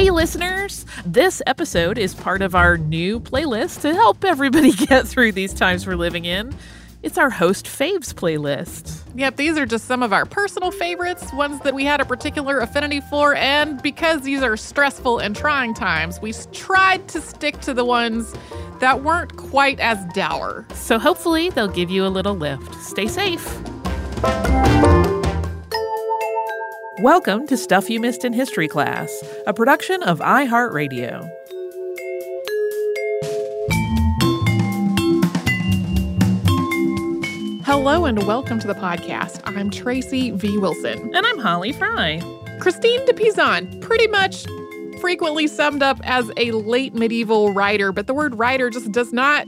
Hey, listeners! This episode is part of our new playlist to help everybody get through these times we're living in. It's our Host Faves playlist. Yep, these are just some of our personal favorites, ones that we had a particular affinity for, and because these are stressful and trying times, we tried to stick to the ones that weren't quite as dour. So hopefully they'll give you a little lift. Stay safe. Welcome to Stuff You Missed in History Class, a production of iHeartRadio. Hello and welcome to the podcast. I'm Tracy V. Wilson. And I'm Holly Fry. Christine de Pizan, pretty much frequently summed up as a late medieval writer, but the word writer just does not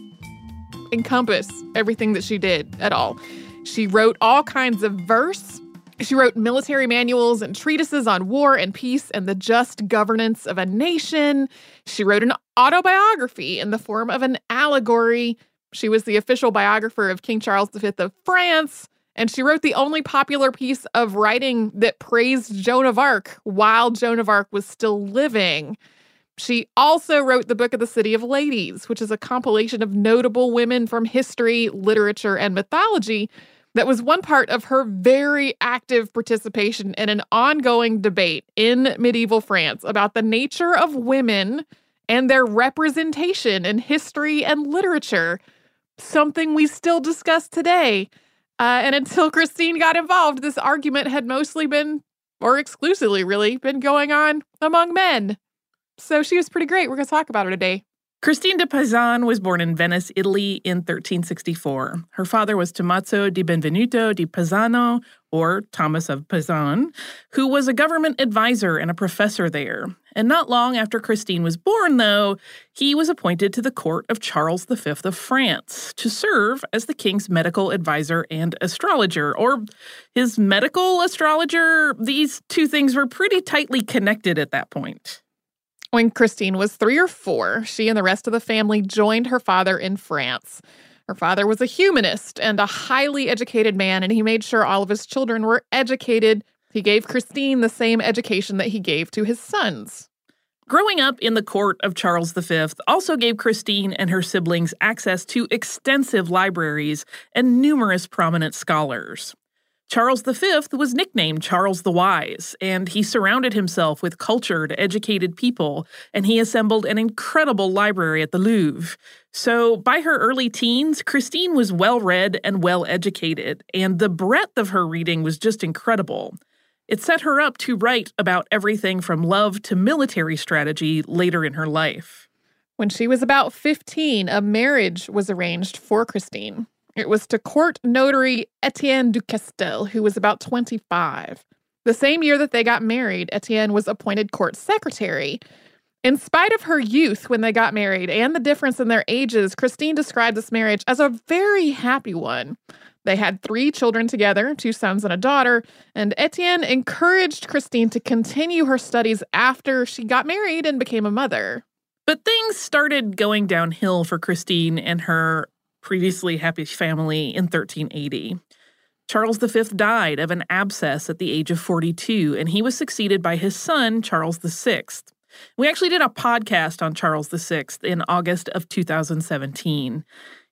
encompass everything that she did at all. She wrote all kinds of verse, she wrote military manuals and treatises on war and peace and the just governance of a nation. She wrote an autobiography in the form of an allegory. She was the official biographer of King Charles V of France. And she wrote the only popular piece of writing that praised Joan of Arc while Joan of Arc was still living. She also wrote the Book of the City of Ladies, which is a compilation of notable women from history, literature, and mythology that was one part of her very active participation in an ongoing debate in medieval France about the nature of women and their representation in history and literature, something we still discuss today. Uh, and until Christine got involved, this argument had mostly been, or exclusively really, been going on among men. So she was pretty great. We're going to talk about her today. Christine de Pizan was born in Venice, Italy in 1364. Her father was Tommaso di Benvenuto di Pisano, or Thomas of Pizan, who was a government advisor and a professor there. And not long after Christine was born, though, he was appointed to the court of Charles V of France to serve as the king's medical advisor and astrologer, or his medical astrologer. These two things were pretty tightly connected at that point. When Christine was three or four, she and the rest of the family joined her father in France. Her father was a humanist and a highly educated man, and he made sure all of his children were educated. He gave Christine the same education that he gave to his sons. Growing up in the court of Charles V also gave Christine and her siblings access to extensive libraries and numerous prominent scholars. Charles V was nicknamed Charles the Wise, and he surrounded himself with cultured, educated people, and he assembled an incredible library at the Louvre. So, by her early teens, Christine was well read and well educated, and the breadth of her reading was just incredible. It set her up to write about everything from love to military strategy later in her life. When she was about 15, a marriage was arranged for Christine. It was to court notary Etienne du Castel, who was about 25. The same year that they got married, Etienne was appointed court secretary. In spite of her youth when they got married and the difference in their ages, Christine described this marriage as a very happy one. They had three children together, two sons and a daughter, and Etienne encouraged Christine to continue her studies after she got married and became a mother. But things started going downhill for Christine and her previously happy family in 1380. Charles V died of an abscess at the age of 42, and he was succeeded by his son, Charles VI. We actually did a podcast on Charles VI in August of 2017.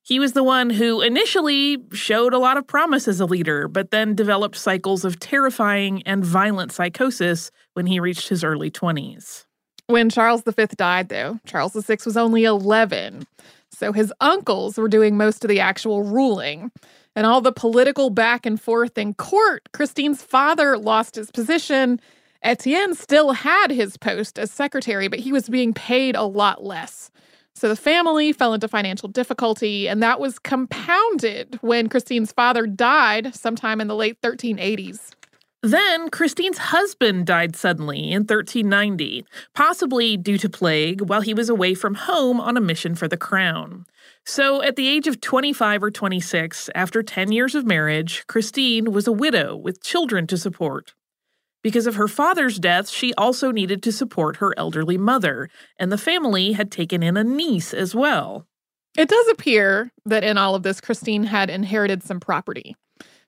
He was the one who initially showed a lot of promise as a leader, but then developed cycles of terrifying and violent psychosis when he reached his early 20s. When Charles V died, though, Charles VI was only 11. So his uncles were doing most of the actual ruling. And all the political back and forth in court, Christine's father lost his position. Etienne still had his post as secretary, but he was being paid a lot less. So the family fell into financial difficulty, and that was compounded when Christine's father died sometime in the late 1380s. Then Christine's husband died suddenly in 1390, possibly due to plague while he was away from home on a mission for the crown. So, at the age of 25 or 26, after 10 years of marriage, Christine was a widow with children to support. Because of her father's death, she also needed to support her elderly mother, and the family had taken in a niece as well. It does appear that in all of this, Christine had inherited some property.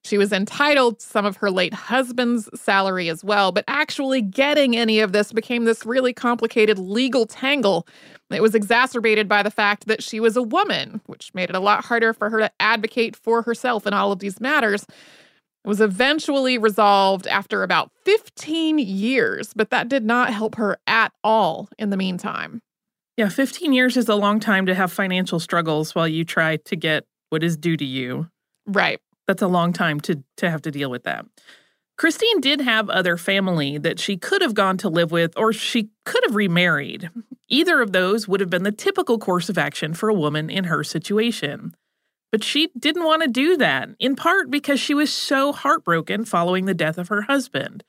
She was entitled to some of her late husband's salary as well, but actually getting any of this became this really complicated legal tangle. It was exacerbated by the fact that she was a woman, which made it a lot harder for her to advocate for herself in all of these matters. It was eventually resolved after about 15 years, but that did not help her at all in the meantime. Yeah, 15 years is a long time to have financial struggles while you try to get what is due to you. Right that's a long time to to have to deal with that. Christine did have other family that she could have gone to live with or she could have remarried. Either of those would have been the typical course of action for a woman in her situation. But she didn't want to do that, in part because she was so heartbroken following the death of her husband.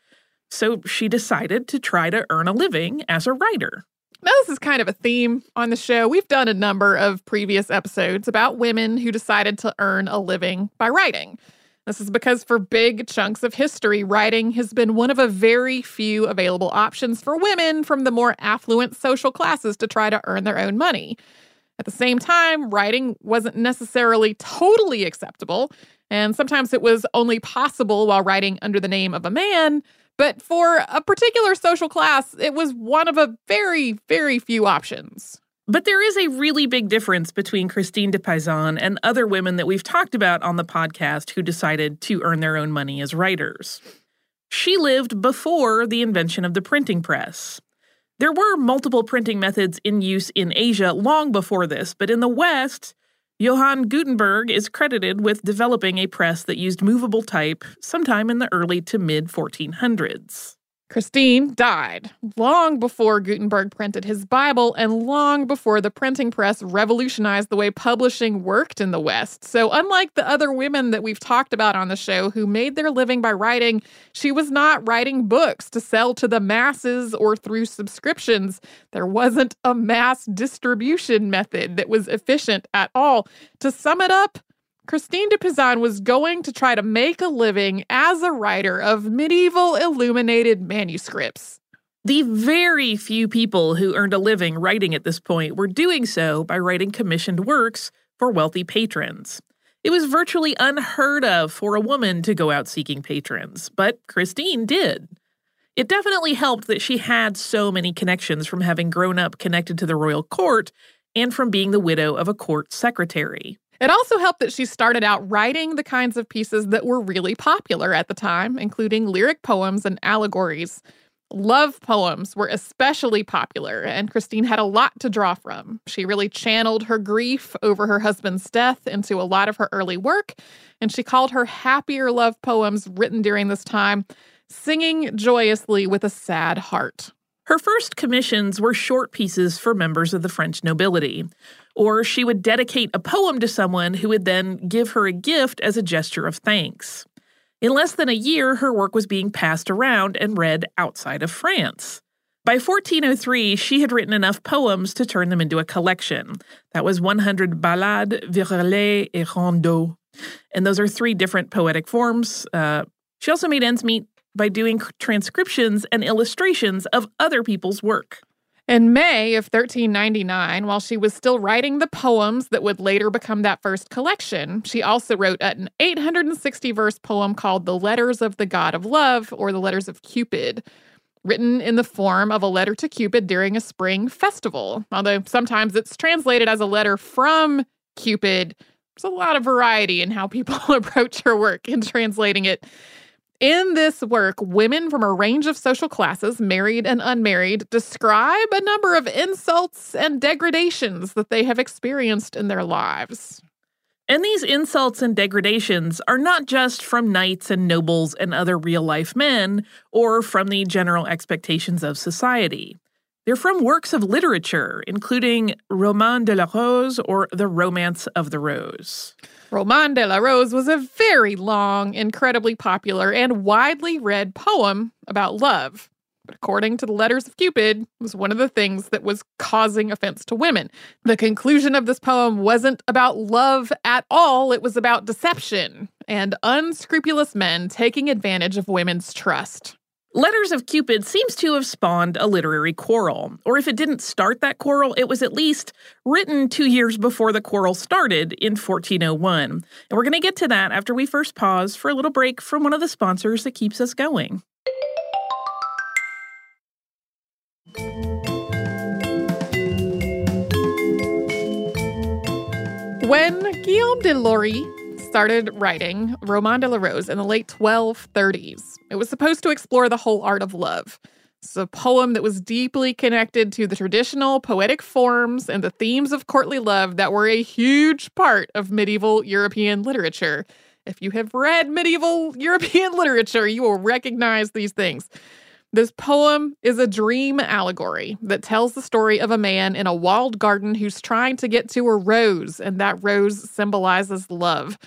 So she decided to try to earn a living as a writer. Now, this is kind of a theme on the show. We've done a number of previous episodes about women who decided to earn a living by writing. This is because for big chunks of history, writing has been one of a very few available options for women from the more affluent social classes to try to earn their own money. At the same time, writing wasn't necessarily totally acceptable, and sometimes it was only possible while writing under the name of a man. But for a particular social class, it was one of a very, very few options. But there is a really big difference between Christine de Pizan and other women that we've talked about on the podcast who decided to earn their own money as writers. She lived before the invention of the printing press. There were multiple printing methods in use in Asia long before this, but in the West, Johann Gutenberg is credited with developing a press that used movable type sometime in the early to mid 1400s. Christine died long before Gutenberg printed his Bible and long before the printing press revolutionized the way publishing worked in the West. So, unlike the other women that we've talked about on the show who made their living by writing, she was not writing books to sell to the masses or through subscriptions. There wasn't a mass distribution method that was efficient at all. To sum it up, Christine de Pizan was going to try to make a living as a writer of medieval illuminated manuscripts. The very few people who earned a living writing at this point were doing so by writing commissioned works for wealthy patrons. It was virtually unheard of for a woman to go out seeking patrons, but Christine did. It definitely helped that she had so many connections from having grown up connected to the royal court and from being the widow of a court secretary. It also helped that she started out writing the kinds of pieces that were really popular at the time, including lyric poems and allegories. Love poems were especially popular, and Christine had a lot to draw from. She really channeled her grief over her husband's death into a lot of her early work, and she called her happier love poems written during this time singing joyously with a sad heart. Her first commissions were short pieces for members of the French nobility, or she would dedicate a poem to someone who would then give her a gift as a gesture of thanks. In less than a year, her work was being passed around and read outside of France. By 1403, she had written enough poems to turn them into a collection. That was 100 ballades, virelais, et rondeaux. And those are three different poetic forms. Uh, she also made ends meet by doing transcriptions and illustrations of other people's work. In May of 1399, while she was still writing the poems that would later become that first collection, she also wrote an 860 verse poem called The Letters of the God of Love, or The Letters of Cupid, written in the form of a letter to Cupid during a spring festival. Although sometimes it's translated as a letter from Cupid there's a lot of variety in how people approach her work in translating it. In this work, women from a range of social classes, married and unmarried, describe a number of insults and degradations that they have experienced in their lives. And these insults and degradations are not just from knights and nobles and other real life men, or from the general expectations of society. They're from works of literature, including Roman de la Rose or The Romance of the Rose. Roman de la Rose was a very long, incredibly popular, and widely read poem about love. But according to the letters of Cupid, it was one of the things that was causing offense to women. The conclusion of this poem wasn't about love at all, it was about deception and unscrupulous men taking advantage of women's trust. Letters of Cupid seems to have spawned a literary quarrel, or if it didn't start that quarrel, it was at least written two years before the quarrel started in 1401. And we're going to get to that after we first pause for a little break from one of the sponsors that keeps us going. When Guillaume de Lorris started writing Roman de la Rose in the late 1230s. It was supposed to explore the whole art of love. It's a poem that was deeply connected to the traditional poetic forms and the themes of courtly love that were a huge part of medieval European literature. If you have read medieval European literature, you will recognize these things. This poem is a dream allegory that tells the story of a man in a walled garden who's trying to get to a rose, and that rose symbolizes love.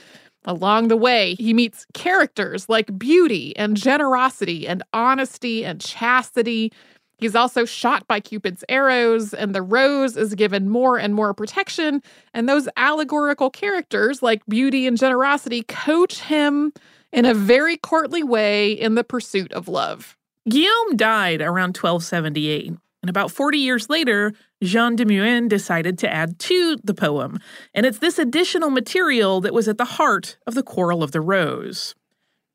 Along the way, he meets characters like beauty and generosity and honesty and chastity. He's also shot by Cupid's arrows, and the rose is given more and more protection. And those allegorical characters, like beauty and generosity, coach him in a very courtly way in the pursuit of love. Guillaume died around 1278, and about 40 years later, Jean de Meun decided to add to the poem, and it's this additional material that was at the heart of the Quarrel of the Rose.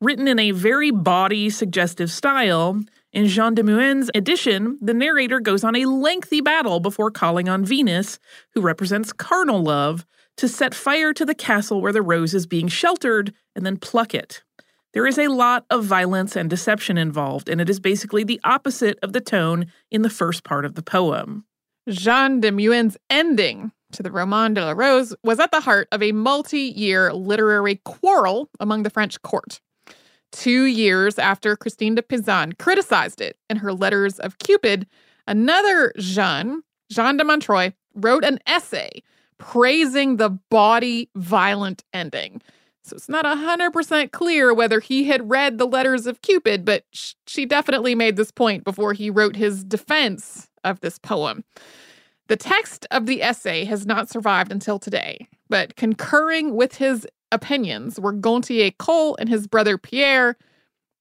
Written in a very bawdy, suggestive style, in Jean de Meun's edition, the narrator goes on a lengthy battle before calling on Venus, who represents carnal love, to set fire to the castle where the rose is being sheltered and then pluck it. There is a lot of violence and deception involved, and it is basically the opposite of the tone in the first part of the poem. Jean de Meun's ending to the Roman de la Rose was at the heart of a multi year literary quarrel among the French court. Two years after Christine de Pizan criticized it in her Letters of Cupid, another Jean, Jean de Montreuil, wrote an essay praising the bawdy, violent ending. So it's not 100% clear whether he had read the letters of Cupid, but sh- she definitely made this point before he wrote his defense of this poem. The text of the essay has not survived until today, but concurring with his opinions were Gontier Col and his brother Pierre.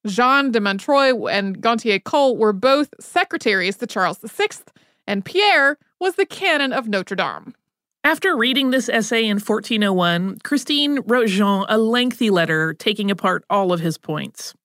Jean de Montreuil and Gontier Col were both secretaries to Charles VI, and Pierre was the canon of Notre Dame. After reading this essay in 1401, Christine wrote Jean a lengthy letter taking apart all of his points.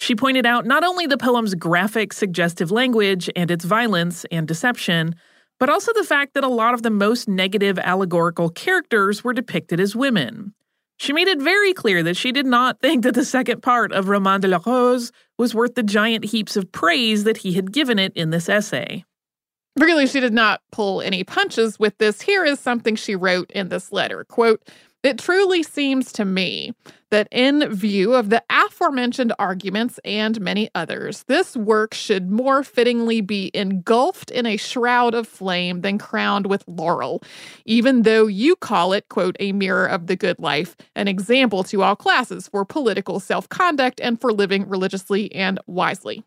She pointed out not only the poem's graphic, suggestive language and its violence and deception, but also the fact that a lot of the most negative allegorical characters were depicted as women. She made it very clear that she did not think that the second part of Roman de la Rose was worth the giant heaps of praise that he had given it in this essay. Really, she did not pull any punches with this. Here is something she wrote in this letter. Quote, it truly seems to me that, in view of the aforementioned arguments and many others, this work should more fittingly be engulfed in a shroud of flame than crowned with laurel, even though you call it, quote, a mirror of the good life, an example to all classes for political self conduct and for living religiously and wisely.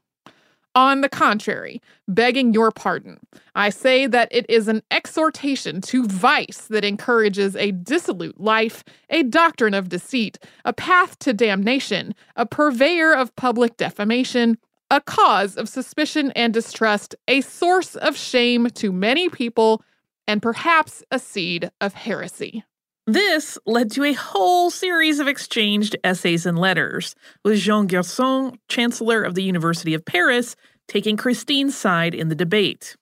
On the contrary, begging your pardon, I say that it is an exhortation to vice that encourages a dissolute life, a doctrine of deceit, a path to damnation, a purveyor of public defamation, a cause of suspicion and distrust, a source of shame to many people, and perhaps a seed of heresy. This led to a whole series of exchanged essays and letters, with Jean Gerson, Chancellor of the University of Paris, taking Christine's side in the debate.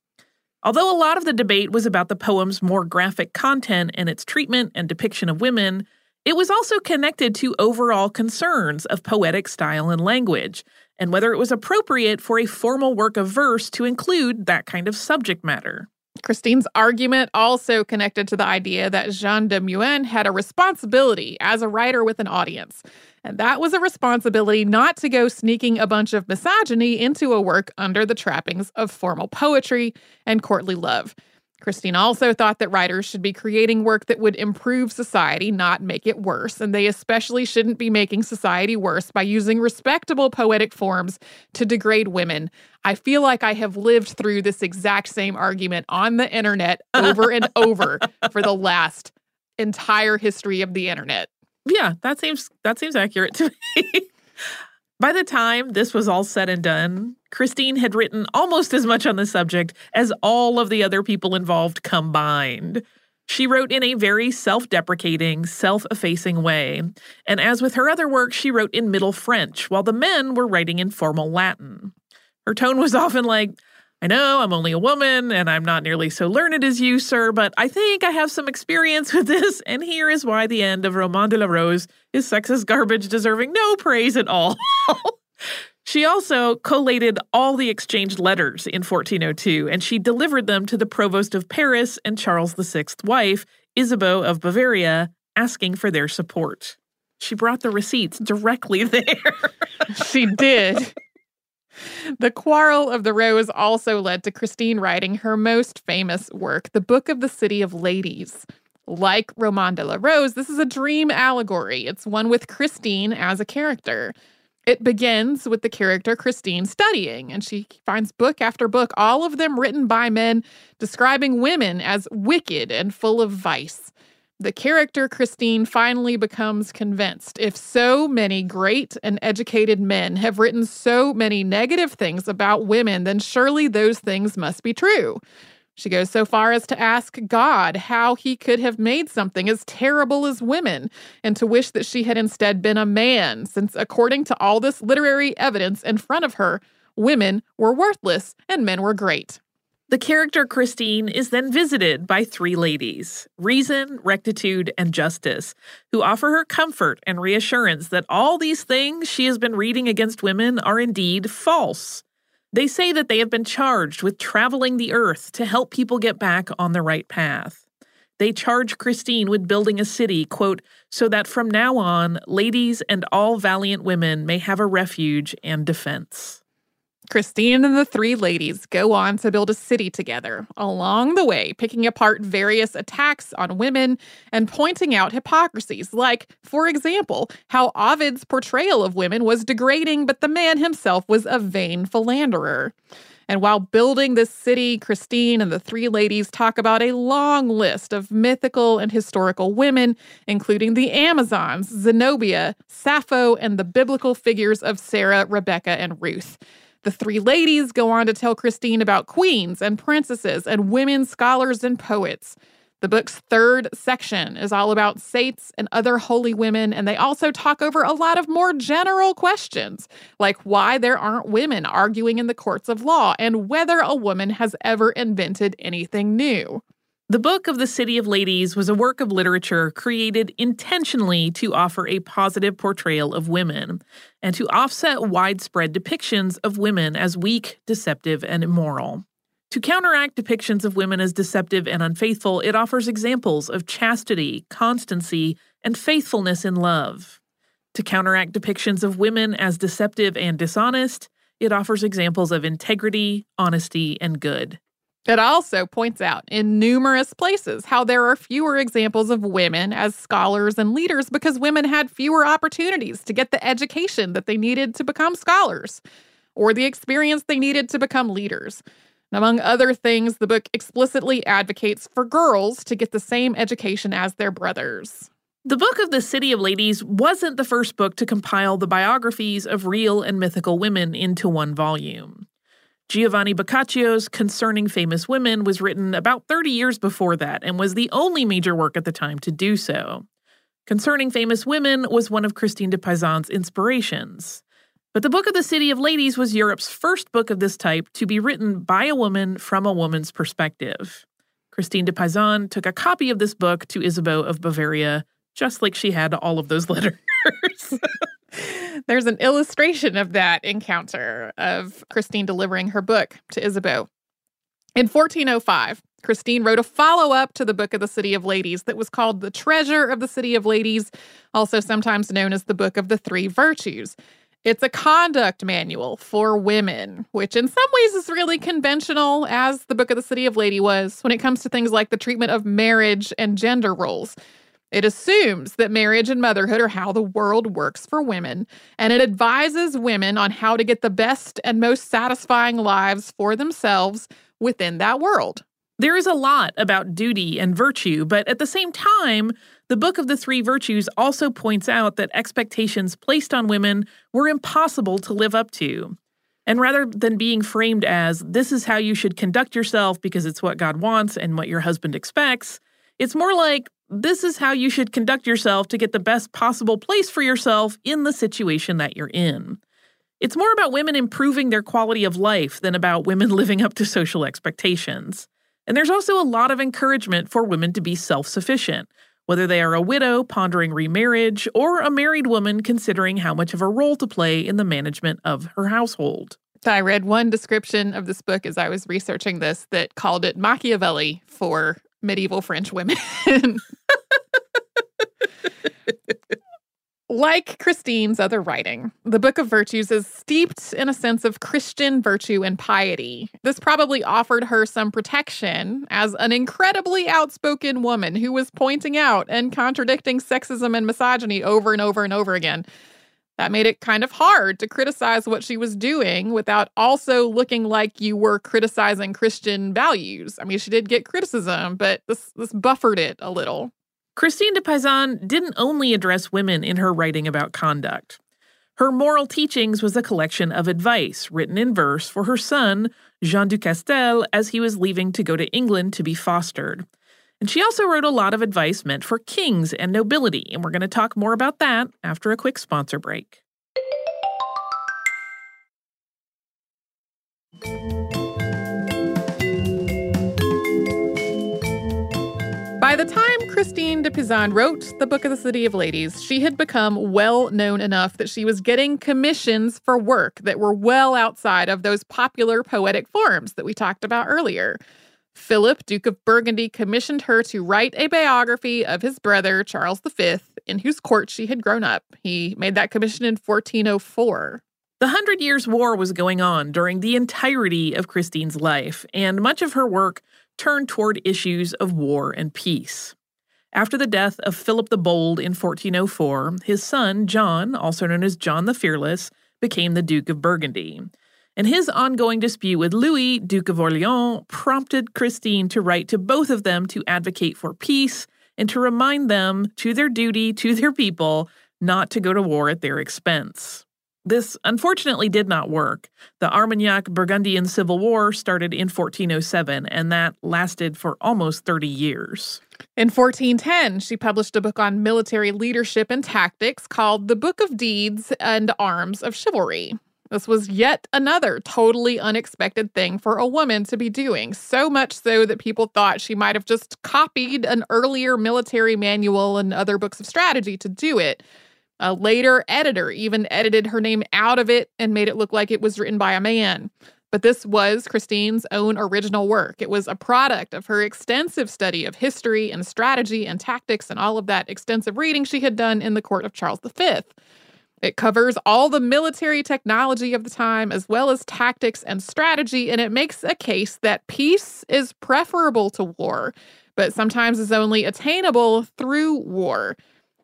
Although a lot of the debate was about the poem's more graphic content and its treatment and depiction of women, it was also connected to overall concerns of poetic style and language, and whether it was appropriate for a formal work of verse to include that kind of subject matter. Christine's argument also connected to the idea that Jean de Meun had a responsibility as a writer with an audience. And that was a responsibility not to go sneaking a bunch of misogyny into a work under the trappings of formal poetry and courtly love. Christine also thought that writers should be creating work that would improve society, not make it worse. And they especially shouldn't be making society worse by using respectable poetic forms to degrade women. I feel like I have lived through this exact same argument on the internet over and over for the last entire history of the internet. Yeah, that seems that seems accurate to me. By the time this was all said and done, Christine had written almost as much on the subject as all of the other people involved combined. She wrote in a very self deprecating, self effacing way, and as with her other work, she wrote in Middle French, while the men were writing in formal Latin. Her tone was often like, I know I'm only a woman and I'm not nearly so learned as you, sir, but I think I have some experience with this, and here is why the end of Roman de la Rose is sexist garbage deserving no praise at all. she also collated all the exchanged letters in 1402, and she delivered them to the provost of Paris and Charles VI's wife, Isabeau of Bavaria, asking for their support. She brought the receipts directly there. she did. The Quarrel of the Rose also led to Christine writing her most famous work, The Book of the City of Ladies. Like Roman de la Rose, this is a dream allegory. It's one with Christine as a character. It begins with the character Christine studying, and she finds book after book, all of them written by men describing women as wicked and full of vice the character Christine finally becomes convinced if so many great and educated men have written so many negative things about women, then surely those things must be true. She goes so far as to ask God how he could have made something as terrible as women, and to wish that she had instead been a man, since according to all this literary evidence in front of her, women were worthless and men were great. The character Christine is then visited by three ladies Reason, Rectitude, and Justice, who offer her comfort and reassurance that all these things she has been reading against women are indeed false. They say that they have been charged with traveling the earth to help people get back on the right path. They charge Christine with building a city, quote, so that from now on, ladies and all valiant women may have a refuge and defense. Christine and the three ladies go on to build a city together, along the way, picking apart various attacks on women and pointing out hypocrisies, like, for example, how Ovid's portrayal of women was degrading, but the man himself was a vain philanderer. And while building this city, Christine and the three ladies talk about a long list of mythical and historical women, including the Amazons, Zenobia, Sappho, and the biblical figures of Sarah, Rebecca, and Ruth. The three ladies go on to tell Christine about queens and princesses and women scholars and poets. The book's third section is all about saints and other holy women, and they also talk over a lot of more general questions, like why there aren't women arguing in the courts of law and whether a woman has ever invented anything new. The Book of the City of Ladies was a work of literature created intentionally to offer a positive portrayal of women and to offset widespread depictions of women as weak, deceptive, and immoral. To counteract depictions of women as deceptive and unfaithful, it offers examples of chastity, constancy, and faithfulness in love. To counteract depictions of women as deceptive and dishonest, it offers examples of integrity, honesty, and good. It also points out in numerous places how there are fewer examples of women as scholars and leaders because women had fewer opportunities to get the education that they needed to become scholars or the experience they needed to become leaders. Among other things, the book explicitly advocates for girls to get the same education as their brothers. The Book of the City of Ladies wasn't the first book to compile the biographies of real and mythical women into one volume. Giovanni Boccaccio's Concerning Famous Women was written about 30 years before that and was the only major work at the time to do so. Concerning Famous Women was one of Christine de Pisan's inspirations. But the Book of the City of Ladies was Europe's first book of this type to be written by a woman from a woman's perspective. Christine de Pizan took a copy of this book to Isabeau of Bavaria, just like she had all of those letters. There's an illustration of that encounter of Christine delivering her book to Isabeau. In 1405, Christine wrote a follow up to the Book of the City of Ladies that was called The Treasure of the City of Ladies, also sometimes known as the Book of the Three Virtues. It's a conduct manual for women, which in some ways is really conventional, as the Book of the City of Lady was, when it comes to things like the treatment of marriage and gender roles. It assumes that marriage and motherhood are how the world works for women, and it advises women on how to get the best and most satisfying lives for themselves within that world. There is a lot about duty and virtue, but at the same time, the Book of the Three Virtues also points out that expectations placed on women were impossible to live up to. And rather than being framed as, this is how you should conduct yourself because it's what God wants and what your husband expects, it's more like, this is how you should conduct yourself to get the best possible place for yourself in the situation that you're in. It's more about women improving their quality of life than about women living up to social expectations. And there's also a lot of encouragement for women to be self sufficient, whether they are a widow pondering remarriage or a married woman considering how much of a role to play in the management of her household. I read one description of this book as I was researching this that called it Machiavelli for medieval French women. Like Christine's other writing, the Book of Virtues is steeped in a sense of Christian virtue and piety. This probably offered her some protection as an incredibly outspoken woman who was pointing out and contradicting sexism and misogyny over and over and over again. That made it kind of hard to criticize what she was doing without also looking like you were criticizing Christian values. I mean, she did get criticism, but this this buffered it a little. Christine de Pizan didn't only address women in her writing about conduct. Her moral teachings was a collection of advice written in verse for her son, Jean du Castel, as he was leaving to go to England to be fostered. And she also wrote a lot of advice meant for kings and nobility, and we're going to talk more about that after a quick sponsor break. By the time Christine de Pizan wrote the Book of the City of Ladies, she had become well known enough that she was getting commissions for work that were well outside of those popular poetic forms that we talked about earlier. Philip, Duke of Burgundy, commissioned her to write a biography of his brother, Charles V, in whose court she had grown up. He made that commission in 1404. The Hundred Years' War was going on during the entirety of Christine's life, and much of her work turned toward issues of war and peace. After the death of Philip the Bold in 1404, his son, John, also known as John the Fearless, became the Duke of Burgundy. And his ongoing dispute with Louis, Duke of Orleans, prompted Christine to write to both of them to advocate for peace and to remind them, to their duty to their people, not to go to war at their expense. This unfortunately did not work. The Armagnac Burgundian Civil War started in 1407, and that lasted for almost 30 years. In 1410, she published a book on military leadership and tactics called The Book of Deeds and Arms of Chivalry. This was yet another totally unexpected thing for a woman to be doing, so much so that people thought she might have just copied an earlier military manual and other books of strategy to do it. A later editor even edited her name out of it and made it look like it was written by a man. But this was Christine's own original work. It was a product of her extensive study of history and strategy and tactics and all of that extensive reading she had done in the court of Charles V. It covers all the military technology of the time as well as tactics and strategy, and it makes a case that peace is preferable to war, but sometimes is only attainable through war.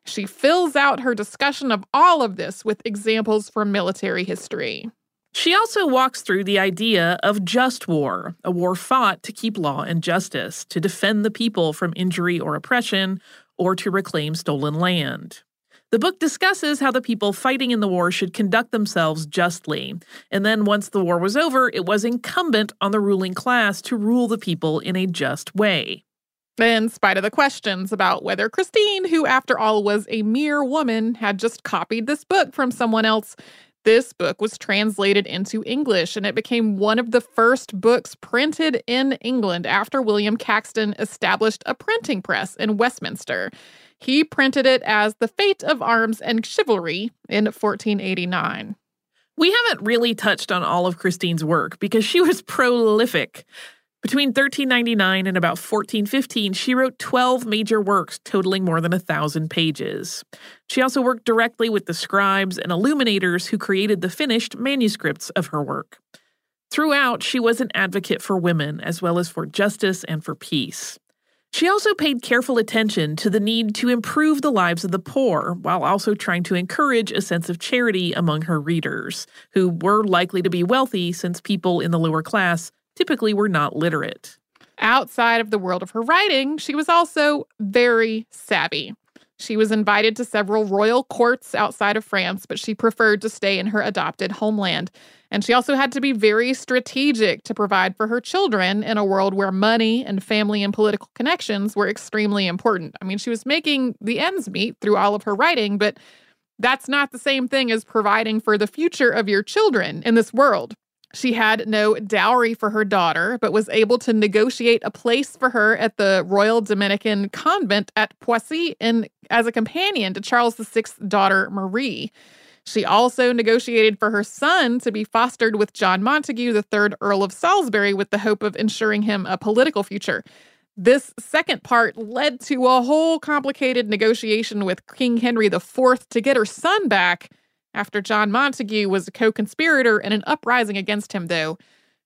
She fills out her discussion of all of this with examples from military history. She also walks through the idea of just war, a war fought to keep law and justice, to defend the people from injury or oppression, or to reclaim stolen land. The book discusses how the people fighting in the war should conduct themselves justly, and then once the war was over, it was incumbent on the ruling class to rule the people in a just way. In spite of the questions about whether Christine, who after all was a mere woman, had just copied this book from someone else, This book was translated into English and it became one of the first books printed in England after William Caxton established a printing press in Westminster. He printed it as The Fate of Arms and Chivalry in 1489. We haven't really touched on all of Christine's work because she was prolific. Between 1399 and about 1415, she wrote 12 major works totaling more than a thousand pages. She also worked directly with the scribes and illuminators who created the finished manuscripts of her work. Throughout, she was an advocate for women as well as for justice and for peace. She also paid careful attention to the need to improve the lives of the poor while also trying to encourage a sense of charity among her readers, who were likely to be wealthy since people in the lower class typically were not literate. Outside of the world of her writing, she was also very savvy. She was invited to several royal courts outside of France, but she preferred to stay in her adopted homeland. And she also had to be very strategic to provide for her children in a world where money and family and political connections were extremely important. I mean, she was making the ends meet through all of her writing, but that's not the same thing as providing for the future of your children in this world. She had no dowry for her daughter, but was able to negotiate a place for her at the Royal Dominican Convent at Poissy in, as a companion to Charles VI's daughter, Marie. She also negotiated for her son to be fostered with John Montague, the third Earl of Salisbury, with the hope of ensuring him a political future. This second part led to a whole complicated negotiation with King Henry IV to get her son back after John Montague was a co conspirator in an uprising against him, though.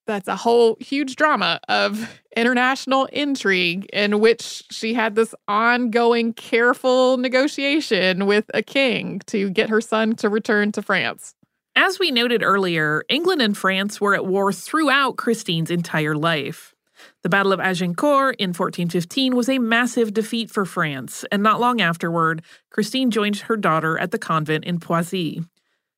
That's a whole huge drama of international intrigue in which she had this ongoing, careful negotiation with a king to get her son to return to France. As we noted earlier, England and France were at war throughout Christine's entire life. The Battle of Agincourt in 1415 was a massive defeat for France, and not long afterward, Christine joined her daughter at the convent in Poissy.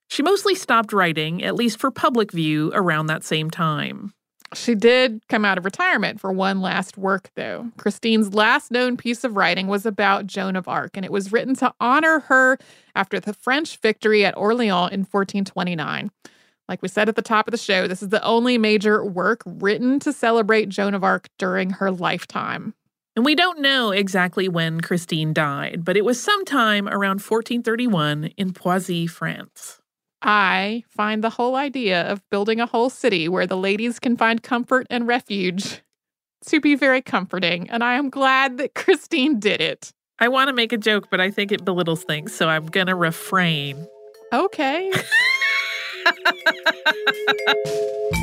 She mostly stopped writing, at least for public view, around that same time. She did come out of retirement for one last work, though. Christine's last known piece of writing was about Joan of Arc, and it was written to honor her after the French victory at Orleans in 1429. Like we said at the top of the show, this is the only major work written to celebrate Joan of Arc during her lifetime. And we don't know exactly when Christine died, but it was sometime around 1431 in Poissy, France. I find the whole idea of building a whole city where the ladies can find comfort and refuge to be very comforting, and I am glad that Christine did it. I want to make a joke, but I think it belittles things, so I'm going to refrain. Okay.